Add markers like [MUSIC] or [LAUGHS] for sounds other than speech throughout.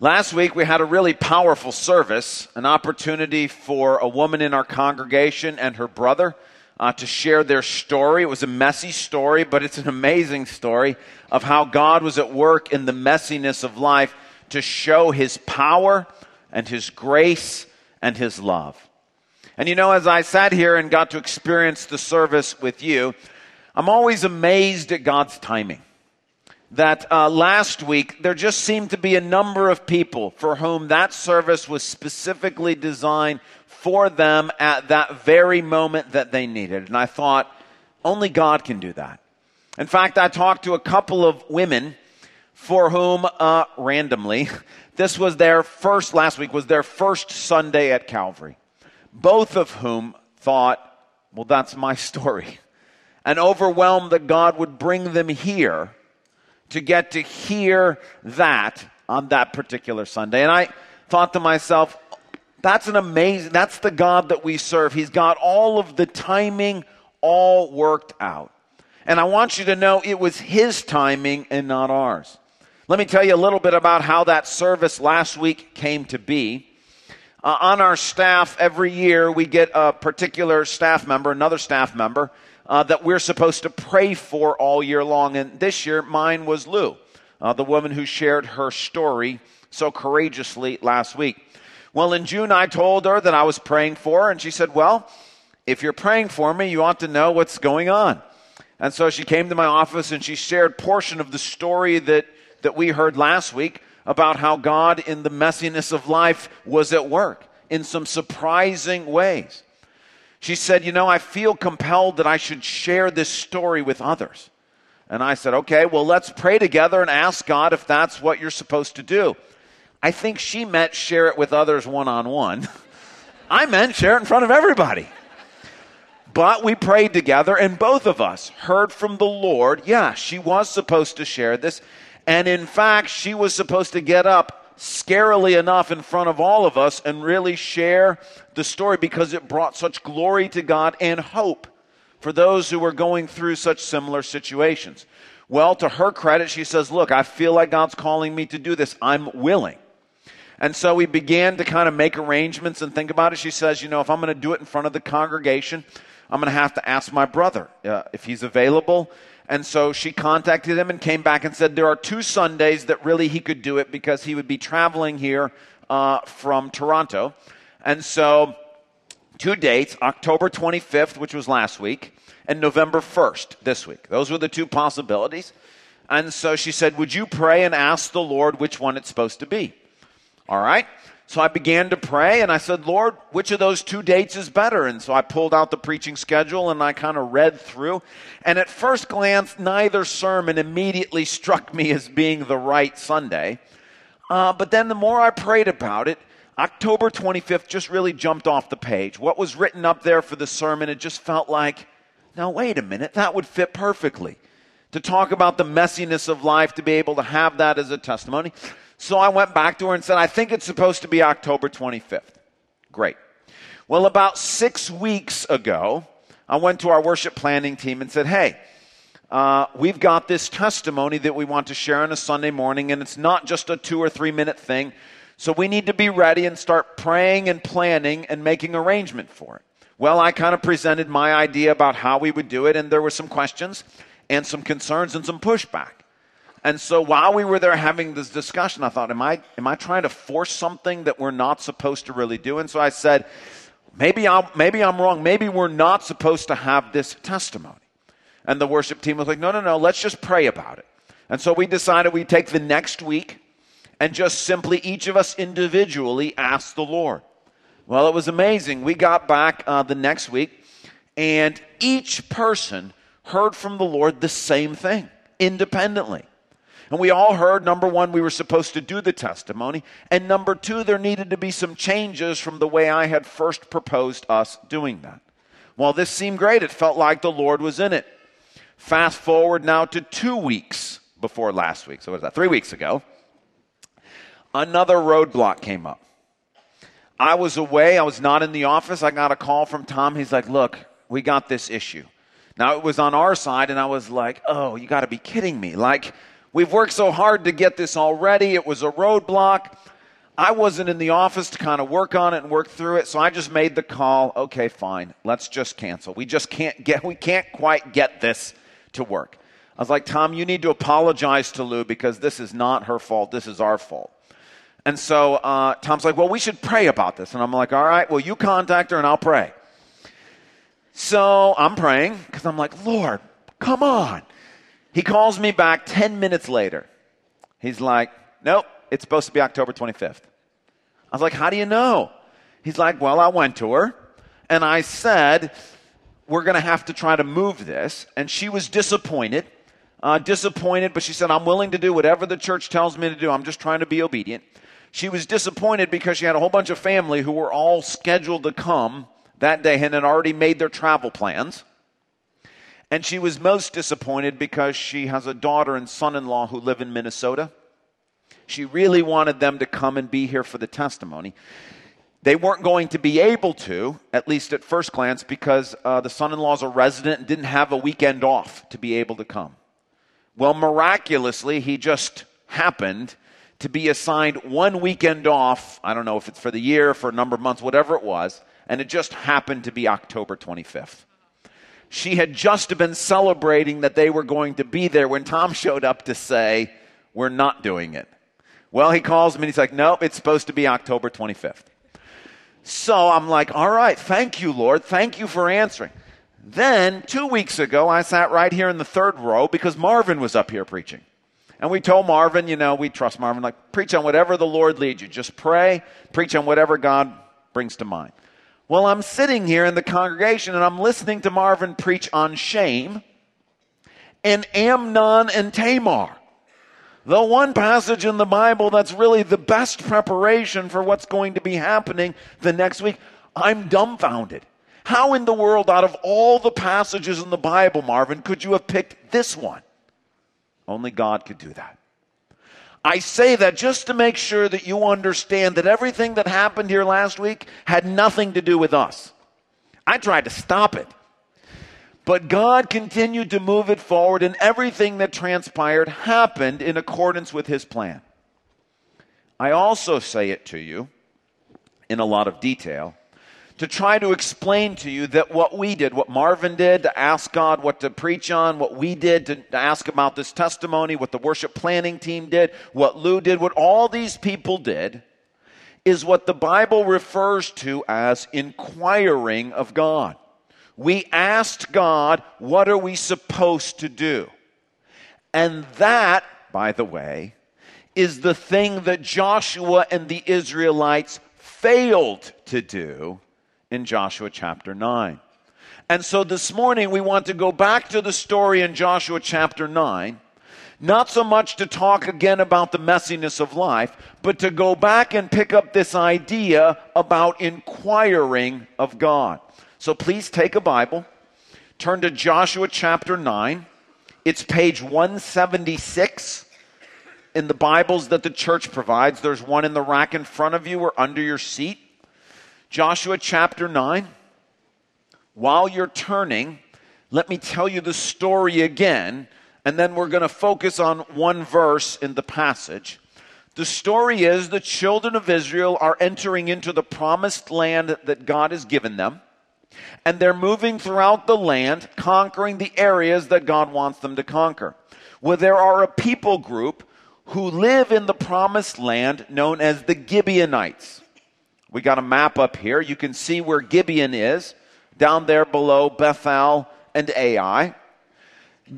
Last week, we had a really powerful service, an opportunity for a woman in our congregation and her brother uh, to share their story. It was a messy story, but it's an amazing story of how God was at work in the messiness of life to show his power and his grace and his love. And you know, as I sat here and got to experience the service with you, I'm always amazed at God's timing that uh, last week there just seemed to be a number of people for whom that service was specifically designed for them at that very moment that they needed. And I thought, only God can do that. In fact, I talked to a couple of women for whom, uh, randomly, [LAUGHS] this was their first, last week was their first Sunday at Calvary. Both of whom thought, well, that's my story. [LAUGHS] And overwhelmed that God would bring them here to get to hear that on that particular Sunday. And I thought to myself, that's an amazing, that's the God that we serve. He's got all of the timing all worked out. And I want you to know it was His timing and not ours. Let me tell you a little bit about how that service last week came to be. Uh, on our staff, every year we get a particular staff member, another staff member, uh, that we're supposed to pray for all year long. And this year, mine was Lou, uh, the woman who shared her story so courageously last week. Well, in June, I told her that I was praying for her, and she said, Well, if you're praying for me, you ought to know what's going on. And so she came to my office and she shared portion of the story that, that we heard last week about how God, in the messiness of life, was at work in some surprising ways. She said, You know, I feel compelled that I should share this story with others. And I said, Okay, well, let's pray together and ask God if that's what you're supposed to do. I think she meant share it with others one on one. I meant share it in front of everybody. But we prayed together, and both of us heard from the Lord. Yeah, she was supposed to share this. And in fact, she was supposed to get up scarily enough in front of all of us and really share the story because it brought such glory to God and hope for those who were going through such similar situations. Well, to her credit, she says, Look, I feel like God's calling me to do this. I'm willing. And so we began to kind of make arrangements and think about it. She says, You know, if I'm going to do it in front of the congregation, I'm going to have to ask my brother uh, if he's available and so she contacted him and came back and said there are two Sundays that really he could do it because he would be traveling here uh, from Toronto. And so, two dates October 25th, which was last week, and November 1st, this week. Those were the two possibilities. And so she said, Would you pray and ask the Lord which one it's supposed to be? All right. So I began to pray and I said, Lord, which of those two dates is better? And so I pulled out the preaching schedule and I kind of read through. And at first glance, neither sermon immediately struck me as being the right Sunday. Uh, but then the more I prayed about it, October 25th just really jumped off the page. What was written up there for the sermon, it just felt like, now wait a minute, that would fit perfectly. To talk about the messiness of life, to be able to have that as a testimony. So I went back to her and said, I think it's supposed to be October 25th. Great. Well, about six weeks ago, I went to our worship planning team and said, Hey, uh, we've got this testimony that we want to share on a Sunday morning, and it's not just a two or three minute thing. So we need to be ready and start praying and planning and making arrangement for it. Well, I kind of presented my idea about how we would do it, and there were some questions and some concerns and some pushback. And so while we were there having this discussion, I thought, am I, am I trying to force something that we're not supposed to really do? And so I said, maybe I'm, maybe I'm wrong. Maybe we're not supposed to have this testimony. And the worship team was like, no, no, no, let's just pray about it. And so we decided we'd take the next week and just simply each of us individually ask the Lord. Well, it was amazing. We got back uh, the next week, and each person heard from the Lord the same thing independently. And we all heard number one, we were supposed to do the testimony. And number two, there needed to be some changes from the way I had first proposed us doing that. While this seemed great, it felt like the Lord was in it. Fast forward now to two weeks before last week. So, what is that? Three weeks ago. Another roadblock came up. I was away. I was not in the office. I got a call from Tom. He's like, Look, we got this issue. Now, it was on our side, and I was like, Oh, you got to be kidding me. Like, We've worked so hard to get this already. It was a roadblock. I wasn't in the office to kind of work on it and work through it, so I just made the call. Okay, fine. Let's just cancel. We just can't get we can't quite get this to work. I was like, "Tom, you need to apologize to Lou because this is not her fault. This is our fault." And so uh, Tom's like, "Well, we should pray about this." And I'm like, "All right, well, you contact her and I'll pray." So I'm praying because I'm like, "Lord, come on." He calls me back 10 minutes later. He's like, "Nope, it's supposed to be October 25th." I was like, How do you know? He's like, Well, I went to her and I said, We're going to have to try to move this. And she was disappointed. Uh, disappointed, but she said, I'm willing to do whatever the church tells me to do. I'm just trying to be obedient. She was disappointed because she had a whole bunch of family who were all scheduled to come that day and had already made their travel plans. And she was most disappointed because she has a daughter and son in law who live in Minnesota. She really wanted them to come and be here for the testimony. They weren't going to be able to, at least at first glance, because uh, the son in law is a resident and didn't have a weekend off to be able to come. Well, miraculously, he just happened to be assigned one weekend off. I don't know if it's for the year, for a number of months, whatever it was, and it just happened to be October 25th. She had just been celebrating that they were going to be there when Tom showed up to say, We're not doing it. Well, he calls me and he's like, Nope, it's supposed to be October 25th. So I'm like, All right, thank you, Lord. Thank you for answering. Then, two weeks ago, I sat right here in the third row because Marvin was up here preaching. And we told Marvin, you know, we trust Marvin, like, preach on whatever the Lord leads you. Just pray, preach on whatever God brings to mind. Well, I'm sitting here in the congregation and I'm listening to Marvin preach on shame and Amnon and Tamar. The one passage in the Bible that's really the best preparation for what's going to be happening the next week. I'm dumbfounded. How in the world, out of all the passages in the Bible, Marvin, could you have picked this one? Only God could do that. I say that just to make sure that you understand that everything that happened here last week had nothing to do with us. I tried to stop it. But God continued to move it forward, and everything that transpired happened in accordance with His plan. I also say it to you in a lot of detail to try to explain to you that what we did, what Marvin did to ask God what to preach on, what we did to, ask about this testimony, what the worship planning team did, what Lou did, what all these people did, is what the Bible refers to as inquiring of God. We asked God, what are we supposed to do? And that, by the way, is the thing that Joshua and the Israelites failed to do in Joshua chapter 9. And so this morning we want to go back to the story in Joshua chapter 9, not so much to talk again about the messiness of life, but to go back and pick up this idea about inquiring of God. So please take a Bible, turn to Joshua chapter 9. It's page 176 in the Bibles that the church provides. There's one in the rack in front of you or under your seat. Joshua chapter 9. While you're turning, let me tell you the story again, and then we're going to focus on one verse in the passage. The story is the children of Israel are entering into the promised land that God has given them and they're moving throughout the land, conquering the areas that God wants them to conquer. Where there are a people group who live in the promised land known as the Gibeonites. We got a map up here. You can see where Gibeon is, down there below Bethel and Ai.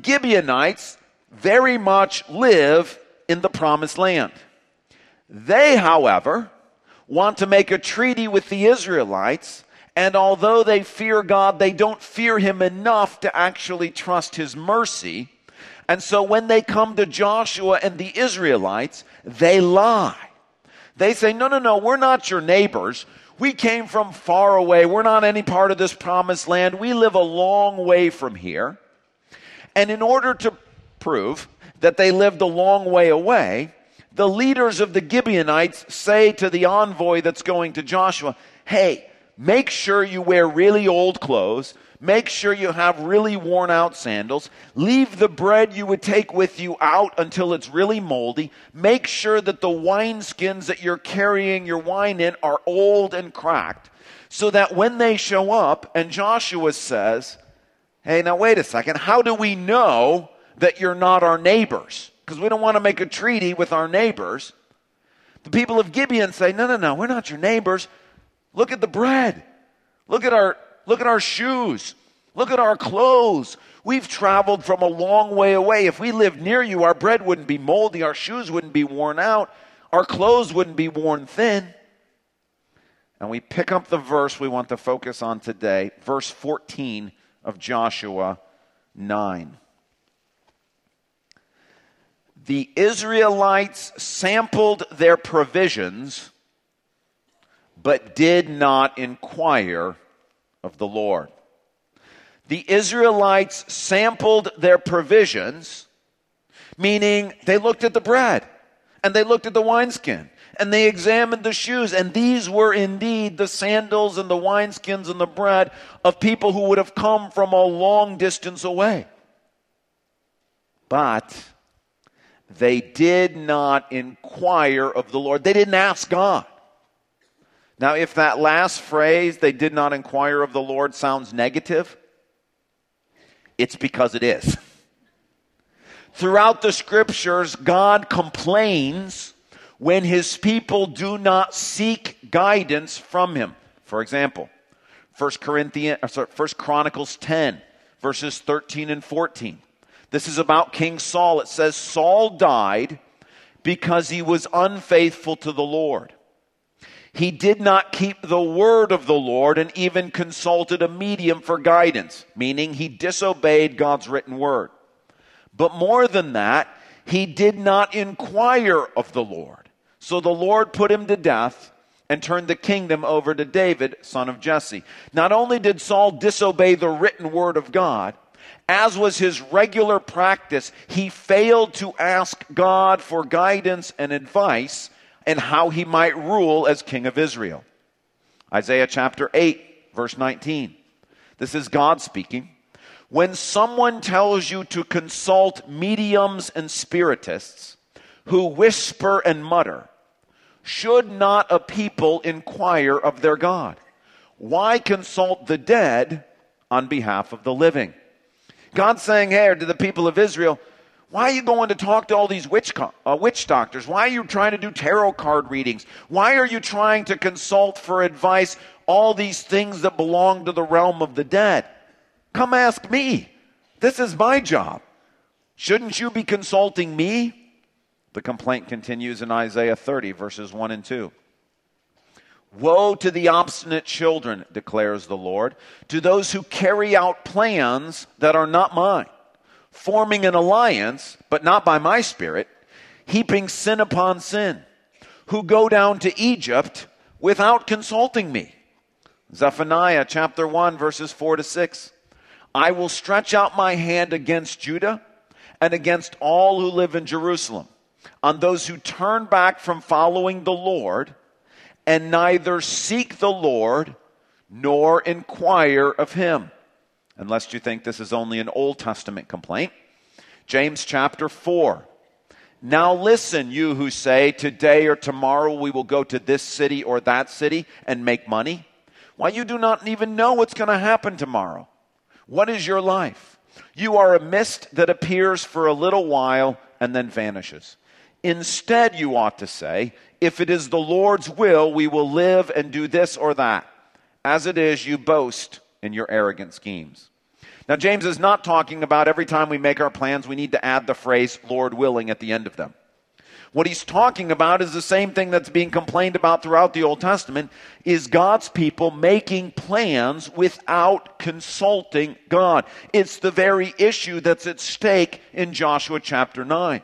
Gibeonites very much live in the promised land. They, however, want to make a treaty with the Israelites and although they fear God, they don't fear Him enough to actually trust His mercy. And so when they come to Joshua and the Israelites, they lie. They say, No, no, no, we're not your neighbors. We came from far away. We're not any part of this promised land. We live a long way from here. And in order to prove that they lived a long way away, the leaders of the Gibeonites say to the envoy that's going to Joshua, Hey, Make sure you wear really old clothes. Make sure you have really worn out sandals. Leave the bread you would take with you out until it's really moldy. Make sure that the wineskins that you're carrying your wine in are old and cracked so that when they show up and Joshua says, Hey, now wait a second, how do we know that you're not our neighbors? Because we don't want to make a treaty with our neighbors. The people of Gibeon say, No, no, no, we're not your neighbors. Look at the bread. Look at our Look at our shoes. Look at our clothes. We've traveled from a long way away. If we lived near you, our bread wouldn't be moldy, our shoes wouldn't be worn out, our clothes wouldn't be worn thin. And we pick up the verse we want to focus on today, verse 14 of Joshua 9. The Israelites sampled their provisions, but did not inquire of the Lord. The Israelites sampled their provisions, meaning they looked at the bread and they looked at the wineskin and they examined the shoes, and these were indeed the sandals and the wineskins and the bread of people who would have come from a long distance away. But they did not inquire of the Lord. They didn't ask God. Now, if that last phrase, they did not inquire of the Lord, sounds negative, it's because it is. Throughout the scriptures, God complains when his people do not seek guidance from him. For example, 1 Corinthians, uh, sorry, 1 Chronicles 10, verses 13 and 14. This is about King Saul. It says, Saul died because he was unfaithful to the Lord. He did not keep the word of the Lord and even consulted a medium for guidance, meaning he disobeyed God's written word. But more than that, he did not inquire of the Lord. So the Lord put him to death and turned the kingdom over to David, son of Jesse. Not only did Saul disobey the written word of God, as was his regular practice, he failed to ask God for guidance and advice and how he might rule as king of Israel. Isaiah chapter 8, verse 19. This is God speaking. When someone tells you to consult mediums and spiritists who whisper and mutter, should not a people inquire of their God? Why consult the dead on behalf of the living? God's saying here to the people of Israel, why are you going to talk to all these witch, uh, witch doctors? Why are you trying to do tarot card readings? Why are you trying to consult for advice all these things that belong to the realm of the dead? Come ask me. This is my job. Shouldn't you be consulting me? The complaint continues in Isaiah 30, verses 1 and 2. Woe to the obstinate children, declares the Lord, to those who carry out plans that are not mine forming an alliance, but not by my spirit, heaping sin upon sin, who go down to Egypt without consulting me. Zephaniah chapter 1, verses 4 to 6. I will stretch out my hand against Judah and against all who live in Jerusalem, on those who turn back from following the Lord and neither seek the Lord nor inquire of him unless you think this is only an Old Testament complaint. James chapter 4. Now listen, you who say, Today or tomorrow we will go to this city or that city and make money. Why, you do not even know what's going to happen tomorrow. What is your life? You are a mist that appears for a little while and then vanishes. Instead, you ought to say, If it is the Lord's will, we will live and do this or that. As it is, you boast in your arrogant schemes. Now, James is not talking about every time we make our plans, we need to add the phrase, Lord willing, at the end of them. What he's talking about is the same thing that's being complained about throughout the Old Testament is God's people making plans without consulting God. It's the very issue that's at stake in Joshua chapter 9.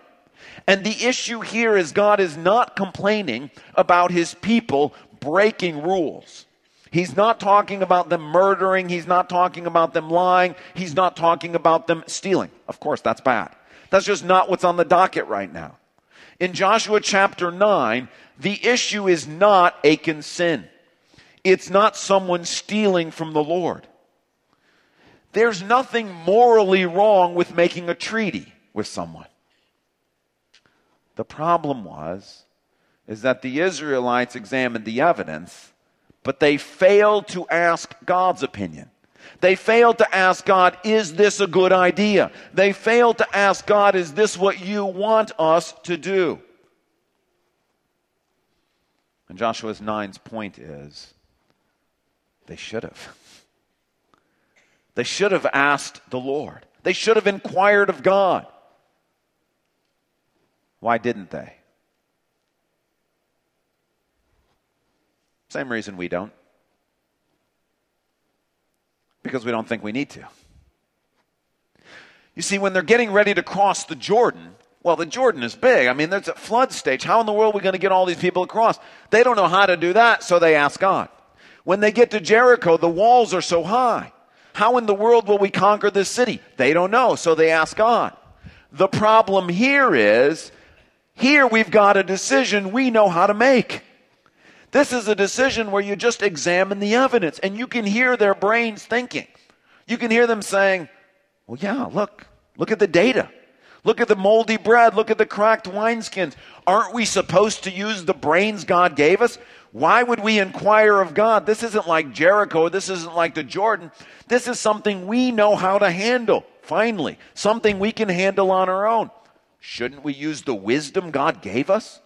And the issue here is God is not complaining about his people breaking rules. He's not talking about them murdering. He's not talking about them lying. He's not talking about them stealing. Of course, that's bad. That's just not what's on the docket right now. In Joshua chapter 9, the issue is not Achan's sin. It's not someone stealing from the Lord. There's nothing morally wrong with making a treaty with someone. The problem was is that the Israelites examined the evidence, but they failed to ask God's opinion. They failed to ask God, is this a good idea? They failed to ask God, is this what you want us to do? And Joshua's 9's point is they should have. They should have asked the Lord. They should have inquired of God. Why didn't they? Same reason we don't. Because we don't think we need to. You see, when they're getting ready to cross the Jordan, well, the Jordan is big. I mean, there's a flood stage. How in the world are we going to get all these people across? They don't know how to do that, so they ask God. When they get to Jericho, the walls are so high. How in the world will we conquer this city? They don't know, so they ask God. The problem here is here we've got a decision we know how to make. This is a decision where you just examine the evidence and you can hear their brains thinking. You can hear them saying, Well, yeah, look, look at the data. Look at the moldy bread. Look at the cracked wineskins. Aren't we supposed to use the brains God gave us? Why would we inquire of God? This isn't like Jericho. This isn't like the Jordan. This is something we know how to handle, finally. Something we can handle on our own. Shouldn't we use the wisdom God gave us?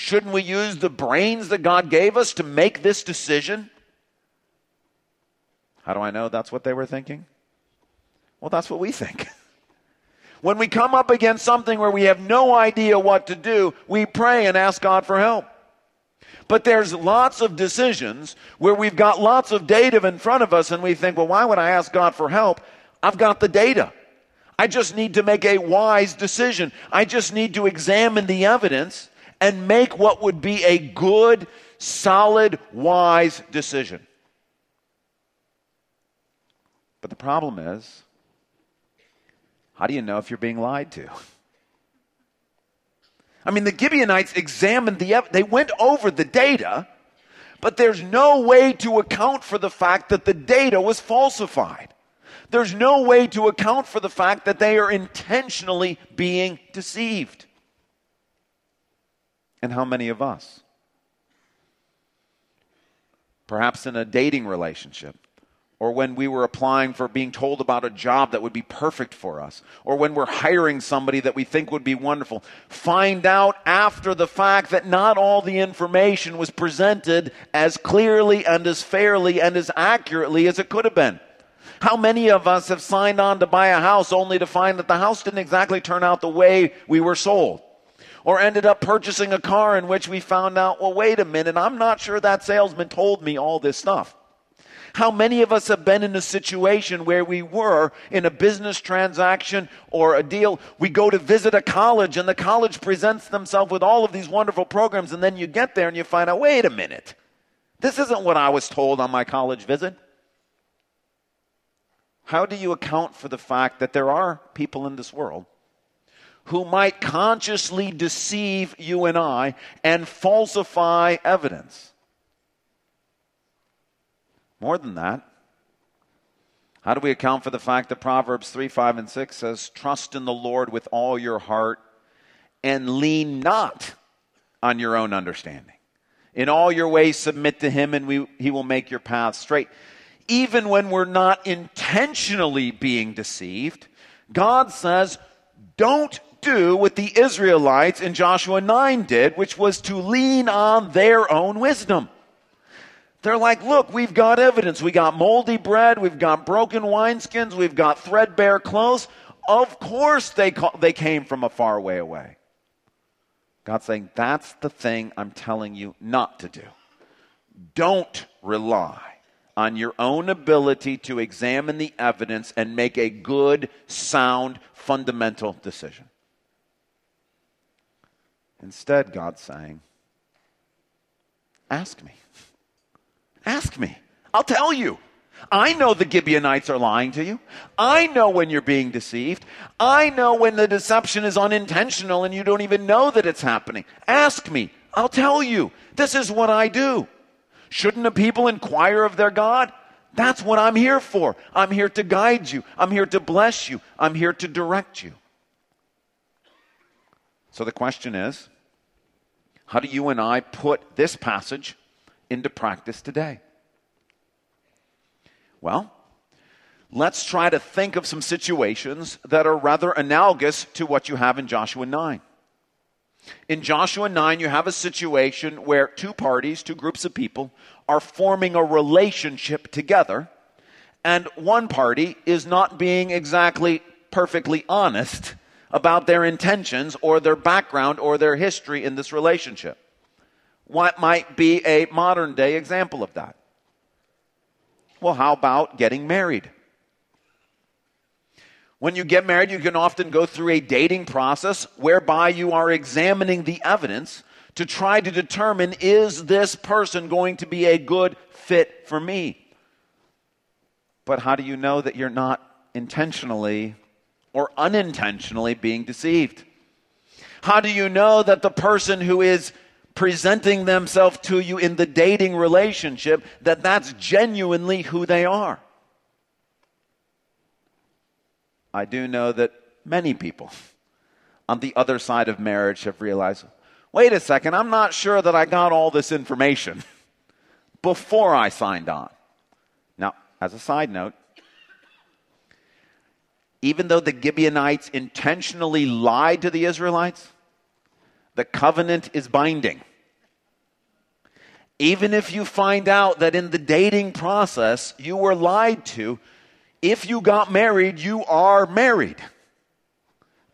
Shouldn't we use the brains that God gave us to make this decision? How do I know that's what they were thinking? Well, that's what we think. [LAUGHS] When we come up against something where we have no idea what to do, we pray and ask God for help. But there's lots of decisions where we've got lots of data in front of us and we think, well, why would I ask God for help? I've got the data. I just need to make a wise decision. I just need to examine the evidence and make what would be a good, solid, wise decision. But the problem is, how do you know if you're being lied to? [LAUGHS] I mean, the Gibeonites examined the they went over the data, but there's no way to account for the fact that the data was falsified. There's no way to account for the fact that they are intentionally being deceived. And how many of us? Perhaps in a dating relationship, or when we were applying for being told about a job that would be perfect for us, or when we're hiring somebody that we think would be wonderful, find out after the fact that not all the information was presented as clearly and as fairly and as accurately as it could have been. How many of us have signed on to buy a house only to find that the house didn't exactly turn out the way we were sold? Or ended up purchasing a car in which we found out, well, wait a minute, I'm not sure that salesman told me all this stuff. How many of us have been in a situation where we were in a business transaction or a deal? We go to visit a college and the college presents themselves with all of these wonderful programs, and then you get there and you find out, wait a minute, this isn't what I was told on my college visit. How do you account for the fact that there are people in this world who might consciously deceive you and I and falsify evidence? More than that, how do we account for the fact that Proverbs 3 5 and 6 says, Trust in the Lord with all your heart and lean not on your own understanding? In all your ways, submit to him, and we, he will make your paths straight even when we're not intentionally being deceived, God says, don't do what the Israelites in Joshua 9 did, which was to lean on their own wisdom. They're like, look, we've got evidence. We got moldy bread, we've got broken wineskins, we've got threadbare clothes. Of course they, they came from a far way away. God's saying, that's the thing I'm telling you not to do. Don't rely on your own ability to examine the evidence and make a good, sound, fundamental decision. Instead, God's saying, Ask me. Ask me. I'll tell you. I know the Gibeonites are lying to you. I know when you're being deceived. I know when the deception is unintentional and you don't even know that it's happening. Ask me. I'll tell you. This is what I do. Shouldn't a people inquire of their God? That's what I'm here for. I'm here to guide you. I'm here to bless you. I'm here to direct you. So the question is how do you and I put this passage into practice today? Well, let's try to think of some situations that are rather analogous to what you have in Joshua 9. In Joshua 9, you have a situation where two parties, two groups of people, are forming a relationship together, and one party is not being exactly perfectly honest about their intentions or their background or their history in this relationship. What might be a modern day example of that? Well, how about getting married? When you get married, you can often go through a dating process whereby you are examining the evidence to try to determine is this person going to be a good fit for me? But how do you know that you're not intentionally or unintentionally being deceived? How do you know that the person who is presenting themselves to you in the dating relationship that that's genuinely who they are? I do know that many people on the other side of marriage have realized wait a second, I'm not sure that I got all this information [LAUGHS] before I signed on. Now, as a side note, even though the Gibeonites intentionally lied to the Israelites, the covenant is binding. Even if you find out that in the dating process you were lied to, if you got married, you are married.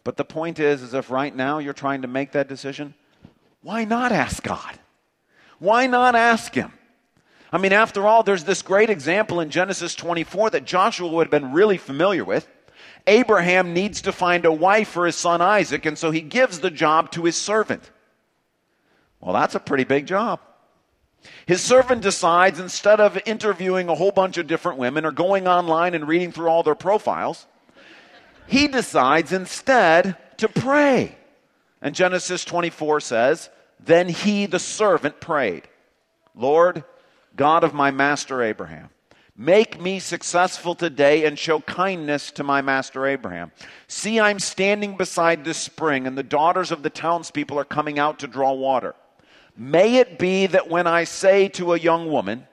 But the point is, is if right now you're trying to make that decision, why not ask God? Why not ask Him? I mean, after all, there's this great example in Genesis 24 that Joshua would have been really familiar with. Abraham needs to find a wife for his son Isaac, and so he gives the job to his servant. Well, that's a pretty big job. His servant decides instead of interviewing a whole bunch of different women or going online and reading through all their profiles, he decides instead to pray. And Genesis 24 says, Then he, the servant, prayed, Lord, God of my master Abraham, make me successful today and show kindness to my master Abraham. See, I'm standing beside this spring, and the daughters of the townspeople are coming out to draw water. May it be that when I say to a young woman,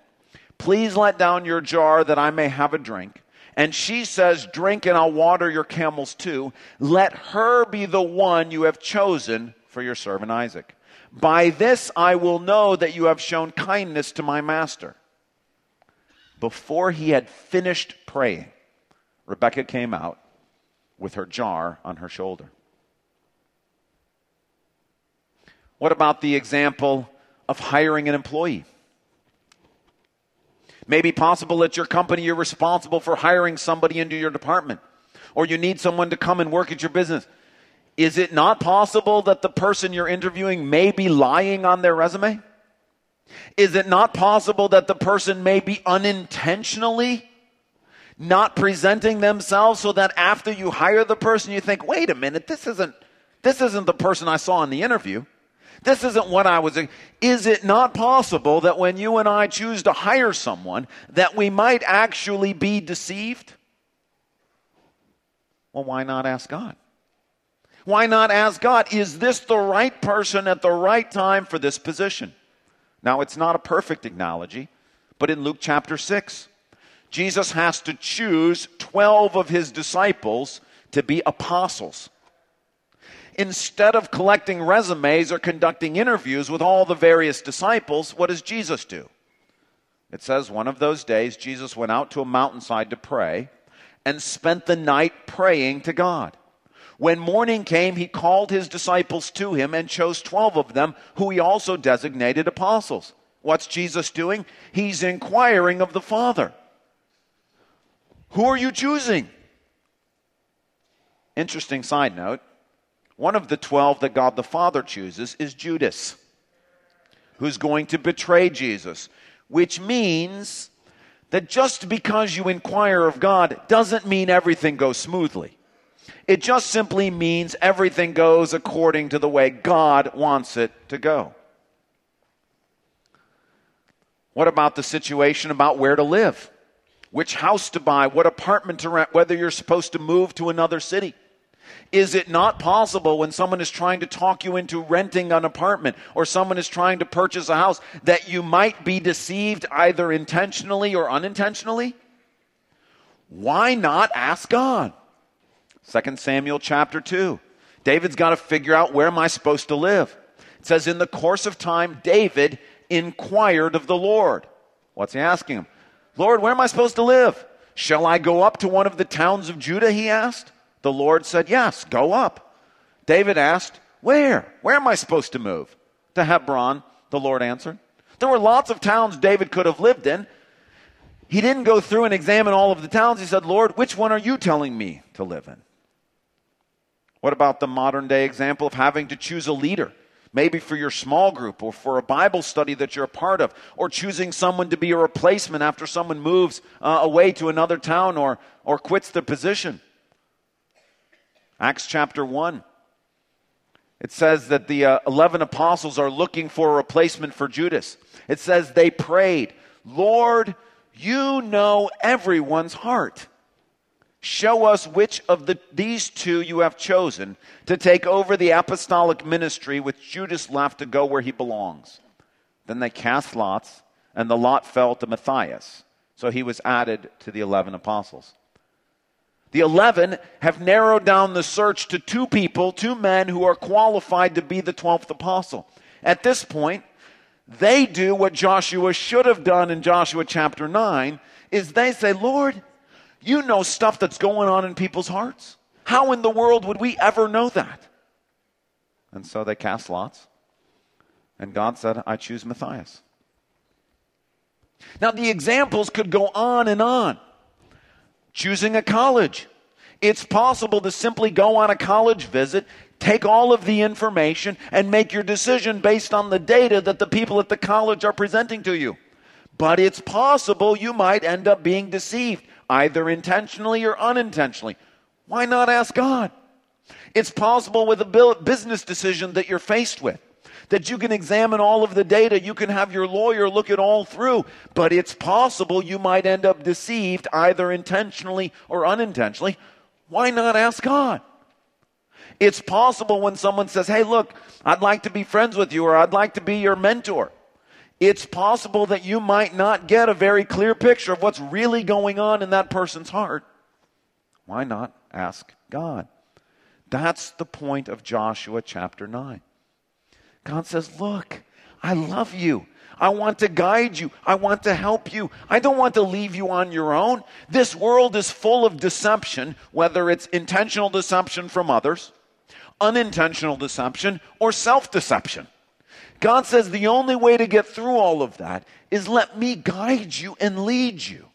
Please let down your jar that I may have a drink, and she says, Drink and I'll water your camels too, let her be the one you have chosen for your servant Isaac. By this I will know that you have shown kindness to my master. Before he had finished praying, Rebecca came out with her jar on her shoulder. What about the example of hiring an employee? Maybe possible at your company you're responsible for hiring somebody into your department, or you need someone to come and work at your business. Is it not possible that the person you're interviewing may be lying on their resume? Is it not possible that the person may be unintentionally not presenting themselves so that after you hire the person you think, "Wait a minute, this isn't this isn't the person I saw in the interview." This isn't what I was. Is it not possible that when you and I choose to hire someone, that we might actually be deceived? Well, why not ask God? Why not ask God, is this the right person at the right time for this position? Now, it's not a perfect analogy, but in Luke chapter 6, Jesus has to choose 12 of his disciples to be apostles instead of collecting resumes or conducting interviews with all the various disciples, what does Jesus do? It says one of those days, Jesus went out to a mountainside to pray and spent the night praying to God. When morning came, he called his disciples to him and chose 12 of them, who he also designated apostles. What's Jesus doing? He's inquiring of the Father. Who are you choosing? Interesting side note one of the 12 that God the Father chooses is Judas, who's going to betray Jesus, which means that just because you inquire of God doesn't mean everything goes smoothly. It just simply means everything goes according to the way God wants it to go. What about the situation about where to live? Which house to buy? What apartment to rent? Whether you're supposed to move to another city? Is it not possible when someone is trying to talk you into renting an apartment or someone is trying to purchase a house that you might be deceived either intentionally or unintentionally? Why not ask God? 2 Samuel chapter 2. David's got to figure out where am I supposed to live? It says, In the course of time, David inquired of the Lord. What's he asking him? Lord, where am I supposed to live? Shall I go up to one of the towns of Judah? He asked. The Lord said, Yes, go up. David asked, Where? Where am I supposed to move? To Hebron, the Lord answered. There were lots of towns David could have lived in. He didn't go through and examine all of the towns. He said, Lord, which one are you telling me to live in? What about the modern day example of having to choose a leader? maybe for your small group or for a Bible study that you're a part of, or choosing someone to be a replacement after someone moves uh, away to another town or, or quits their position. Acts chapter 1. It says that the uh, 11 apostles are looking for a replacement for Judas. It says they prayed, Lord, you know everyone's heart. Show us which of the, these two you have chosen to take over the apostolic ministry with Judas left to go where he belongs. Then they cast lots, and the lot fell to Matthias. So he was added to the 11 apostles. The 11 have narrowed down the search to two people, two men who are qualified to be the 12th apostle. At this point, they do what Joshua should have done in Joshua chapter 9 is they say, "Lord, you know stuff that's going on in people's hearts. How in the world would we ever know that? And so they cast lots. And God said, I choose Matthias. Now, the examples could go on and on. Choosing a college. It's possible to simply go on a college visit, take all of the information, and make your decision based on the data that the people at the college are presenting to you. But it's possible you might end up being deceived either intentionally or unintentionally. Why not ask God? It's possible with a business decision that you're faced with that you can examine all of the data, you can have your lawyer look it all through, but it's possible you might end up deceived either intentionally or unintentionally. Why not ask God? It's possible when someone says, Hey, look, I'd like to be friends with you or I'd like to be your mentor it's possible that you might not get a very clear picture of what's really going on in that person's heart. Why not ask God? That's the point of Joshua chapter 9. God says, Look, I love you. I want to guide you. I want to help you. I don't want to leave you on your own. This world is full of deception, whether it's intentional deception from others, unintentional deception, or self deception. God says the only way to get through all of that is let me guide you and lead you.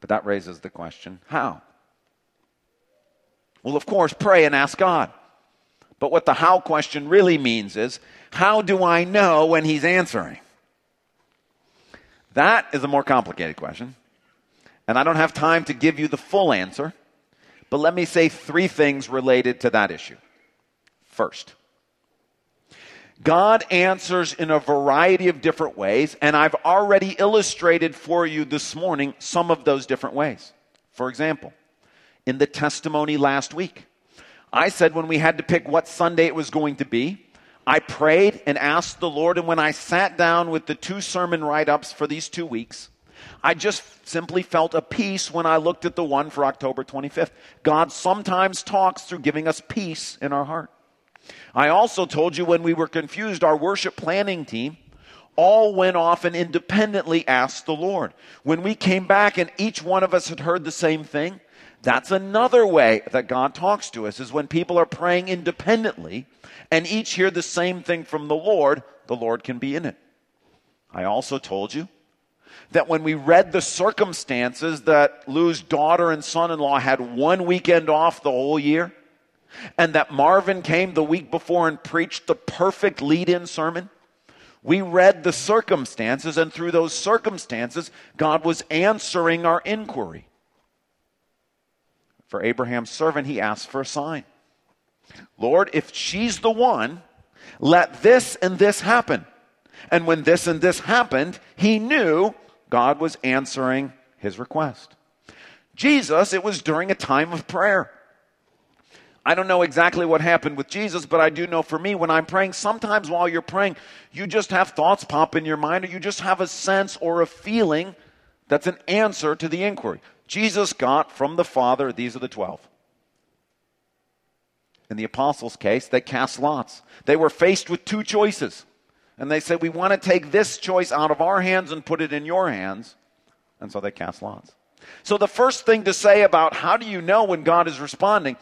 But that raises the question how? Well, of course, pray and ask God. But what the how question really means is how do I know when He's answering? That is a more complicated question. And I don't have time to give you the full answer. But let me say three things related to that issue. First, God answers in a variety of different ways, and I've already illustrated for you this morning some of those different ways. For example, in the testimony last week, I said when we had to pick what Sunday it was going to be, I prayed and asked the Lord, and when I sat down with the two sermon write ups for these two weeks, I just simply felt a peace when I looked at the one for October 25th. God sometimes talks through giving us peace in our heart. I also told you when we were confused, our worship planning team all went off and independently asked the Lord. When we came back and each one of us had heard the same thing, that's another way that God talks to us is when people are praying independently and each hear the same thing from the Lord, the Lord can be in it. I also told you that when we read the circumstances that Lou's daughter and son in law had one weekend off the whole year, and that Marvin came the week before and preached the perfect lead in sermon? We read the circumstances, and through those circumstances, God was answering our inquiry. For Abraham's servant, he asked for a sign. Lord, if she's the one, let this and this happen. And when this and this happened, he knew God was answering his request. Jesus, it was during a time of prayer. I don't know exactly what happened with Jesus, but I do know for me, when I'm praying, sometimes while you're praying, you just have thoughts pop in your mind, or you just have a sense or a feeling that's an answer to the inquiry. Jesus got from the Father, these are the 12. In the apostles' case, they cast lots. They were faced with two choices. And they said, We want to take this choice out of our hands and put it in your hands. And so they cast lots. So, the first thing to say about how do you know when God is responding,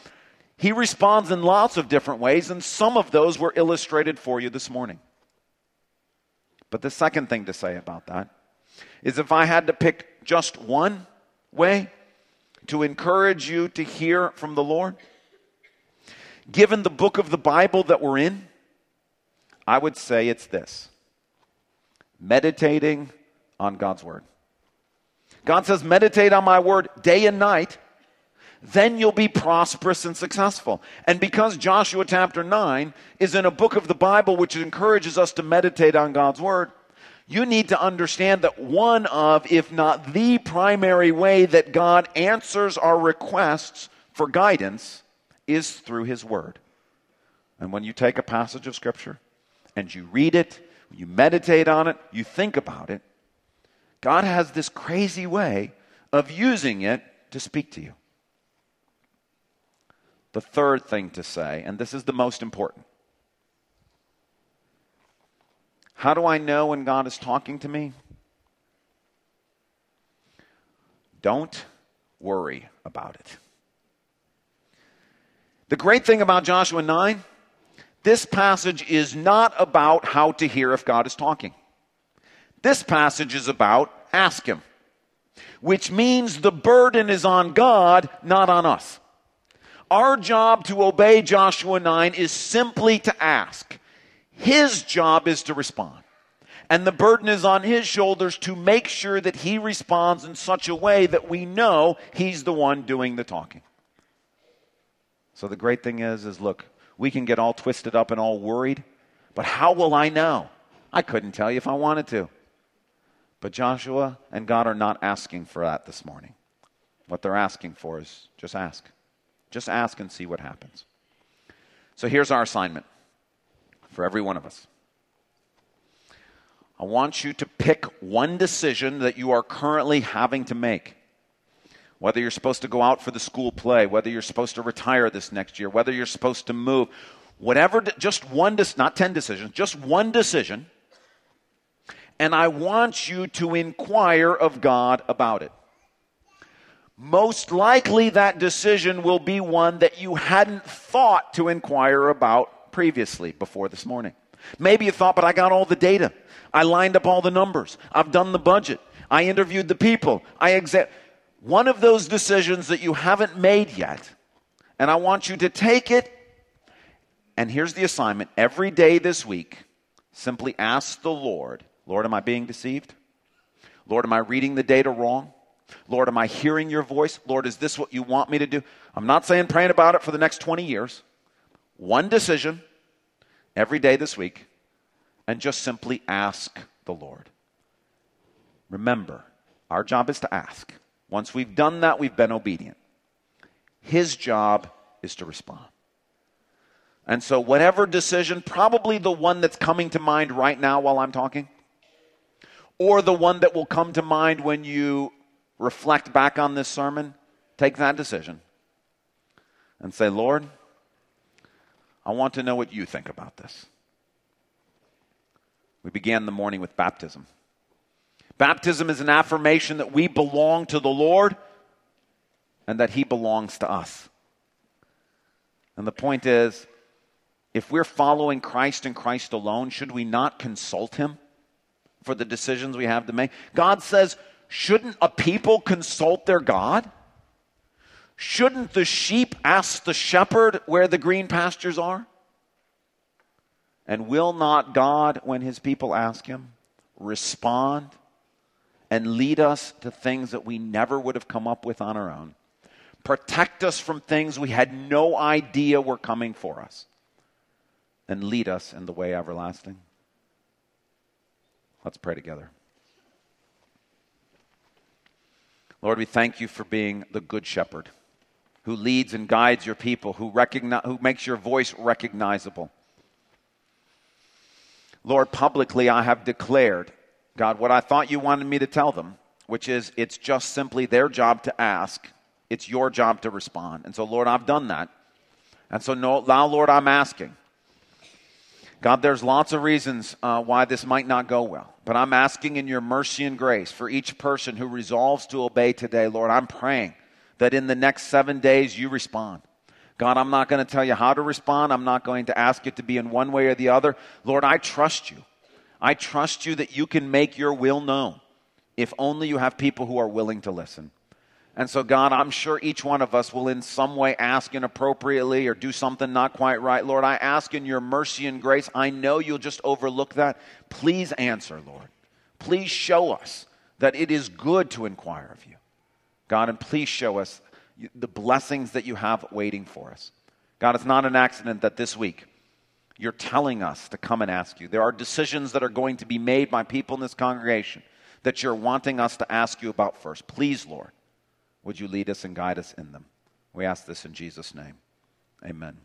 He responds in lots of different ways, and some of those were illustrated for you this morning. But the second thing to say about that is if I had to pick just one way to encourage you to hear from the Lord, given the book of the Bible that we're in, I would say it's this meditating on God's Word. God says, meditate on my Word day and night, then you'll be prosperous and successful. And because Joshua chapter 9 is in a book of the Bible which encourages us to meditate on God's Word, you need to understand that one of, if not the primary way that God answers our requests for guidance is through His Word. And when you take a passage of Scripture and you read it, you meditate on it, you think about it, God has this crazy way of using it to speak to you. The third thing to say, and this is the most important how do I know when God is talking to me? Don't worry about it. The great thing about Joshua 9, this passage is not about how to hear if God is talking. This passage is about ask Him, which means the burden is on God, not on us. Our job to obey Joshua 9 is simply to ask. His job is to respond. And the burden is on his shoulders to make sure that he responds in such a way that we know he's the one doing the talking. So the great thing is, is look, we can get all twisted up and all worried, but how will I know? I couldn't tell you if I wanted to. But Joshua and God are not asking for that this morning. What they're asking for is just ask. Just ask and see what happens. So here's our assignment for every one of us. I want you to pick one decision that you are currently having to make whether you're supposed to go out for the school play, whether you're supposed to retire this next year, whether you're supposed to move, whatever, just one, not 10 decisions, just one decision. And I want you to inquire of God about it. Most likely, that decision will be one that you hadn't thought to inquire about previously before this morning. Maybe you thought, but I got all the data. I lined up all the numbers. I've done the budget. I interviewed the people. I examined one of those decisions that you haven't made yet, and I want you to take it. And here's the assignment every day this week, simply ask the Lord, Lord, am I being deceived? Lord, am I reading the data wrong? Lord, am I hearing your voice? Lord, is this what you want me to do? I'm not saying praying about it for the next 20 years. One decision every day this week, and just simply ask the Lord. Remember, our job is to ask. Once we've done that, we've been obedient. His job is to respond. And so, whatever decision, probably the one that's coming to mind right now while I'm talking, or the one that will come to mind when you reflect back on this sermon, take that decision and say, Lord, I want to know what you think about this. We began the morning with baptism. Baptism is an affirmation that we belong to the Lord and that He belongs to us. And the point is, if we're following Christ and Christ alone, should we not consult Him for the decisions we have to make? God says, shouldn't a people consult their God? Shouldn't the sheep ask the shepherd where the green pastures are? And will not God, when his people ask him, respond and lead us to things that we never would have come up with on our own. Protect us from things we had no idea were coming for us. And lead us in the way everlasting. Let's pray together. Lord, we thank you for being the good shepherd who leads and guides your people, who, recognize, who makes your voice recognizable. Lord, publicly I have declared, God, what I thought you wanted me to tell them, which is it's just simply their job to ask, it's your job to respond. And so, Lord, I've done that. And so now, Lord, I'm asking. God, there's lots of reasons uh, why this might not go well, but I'm asking in your mercy and grace for each person who resolves to obey today, Lord. I'm praying that in the next seven days you respond. God, I'm not going to tell you how to respond. I'm not going to ask you to be in one way or the other. Lord, I trust you. I trust you that you can make your will known if only you have people who are willing to listen. And so, God, I'm sure each one of us will in some way ask inappropriately or do something not quite right. Lord, I ask in your mercy and grace. I know you'll just overlook that. Please answer, Lord. Please show us that it is good to inquire of you. God, and please show us the blessings that you have waiting for us. God, it's not an accident that this week you're telling us to come and ask you. There are decisions that are going to be made by people in this congregation that you're wanting us to ask you about first. Please, Lord would you lead us and guide us in them? We ask this in Jesus' name. Amen.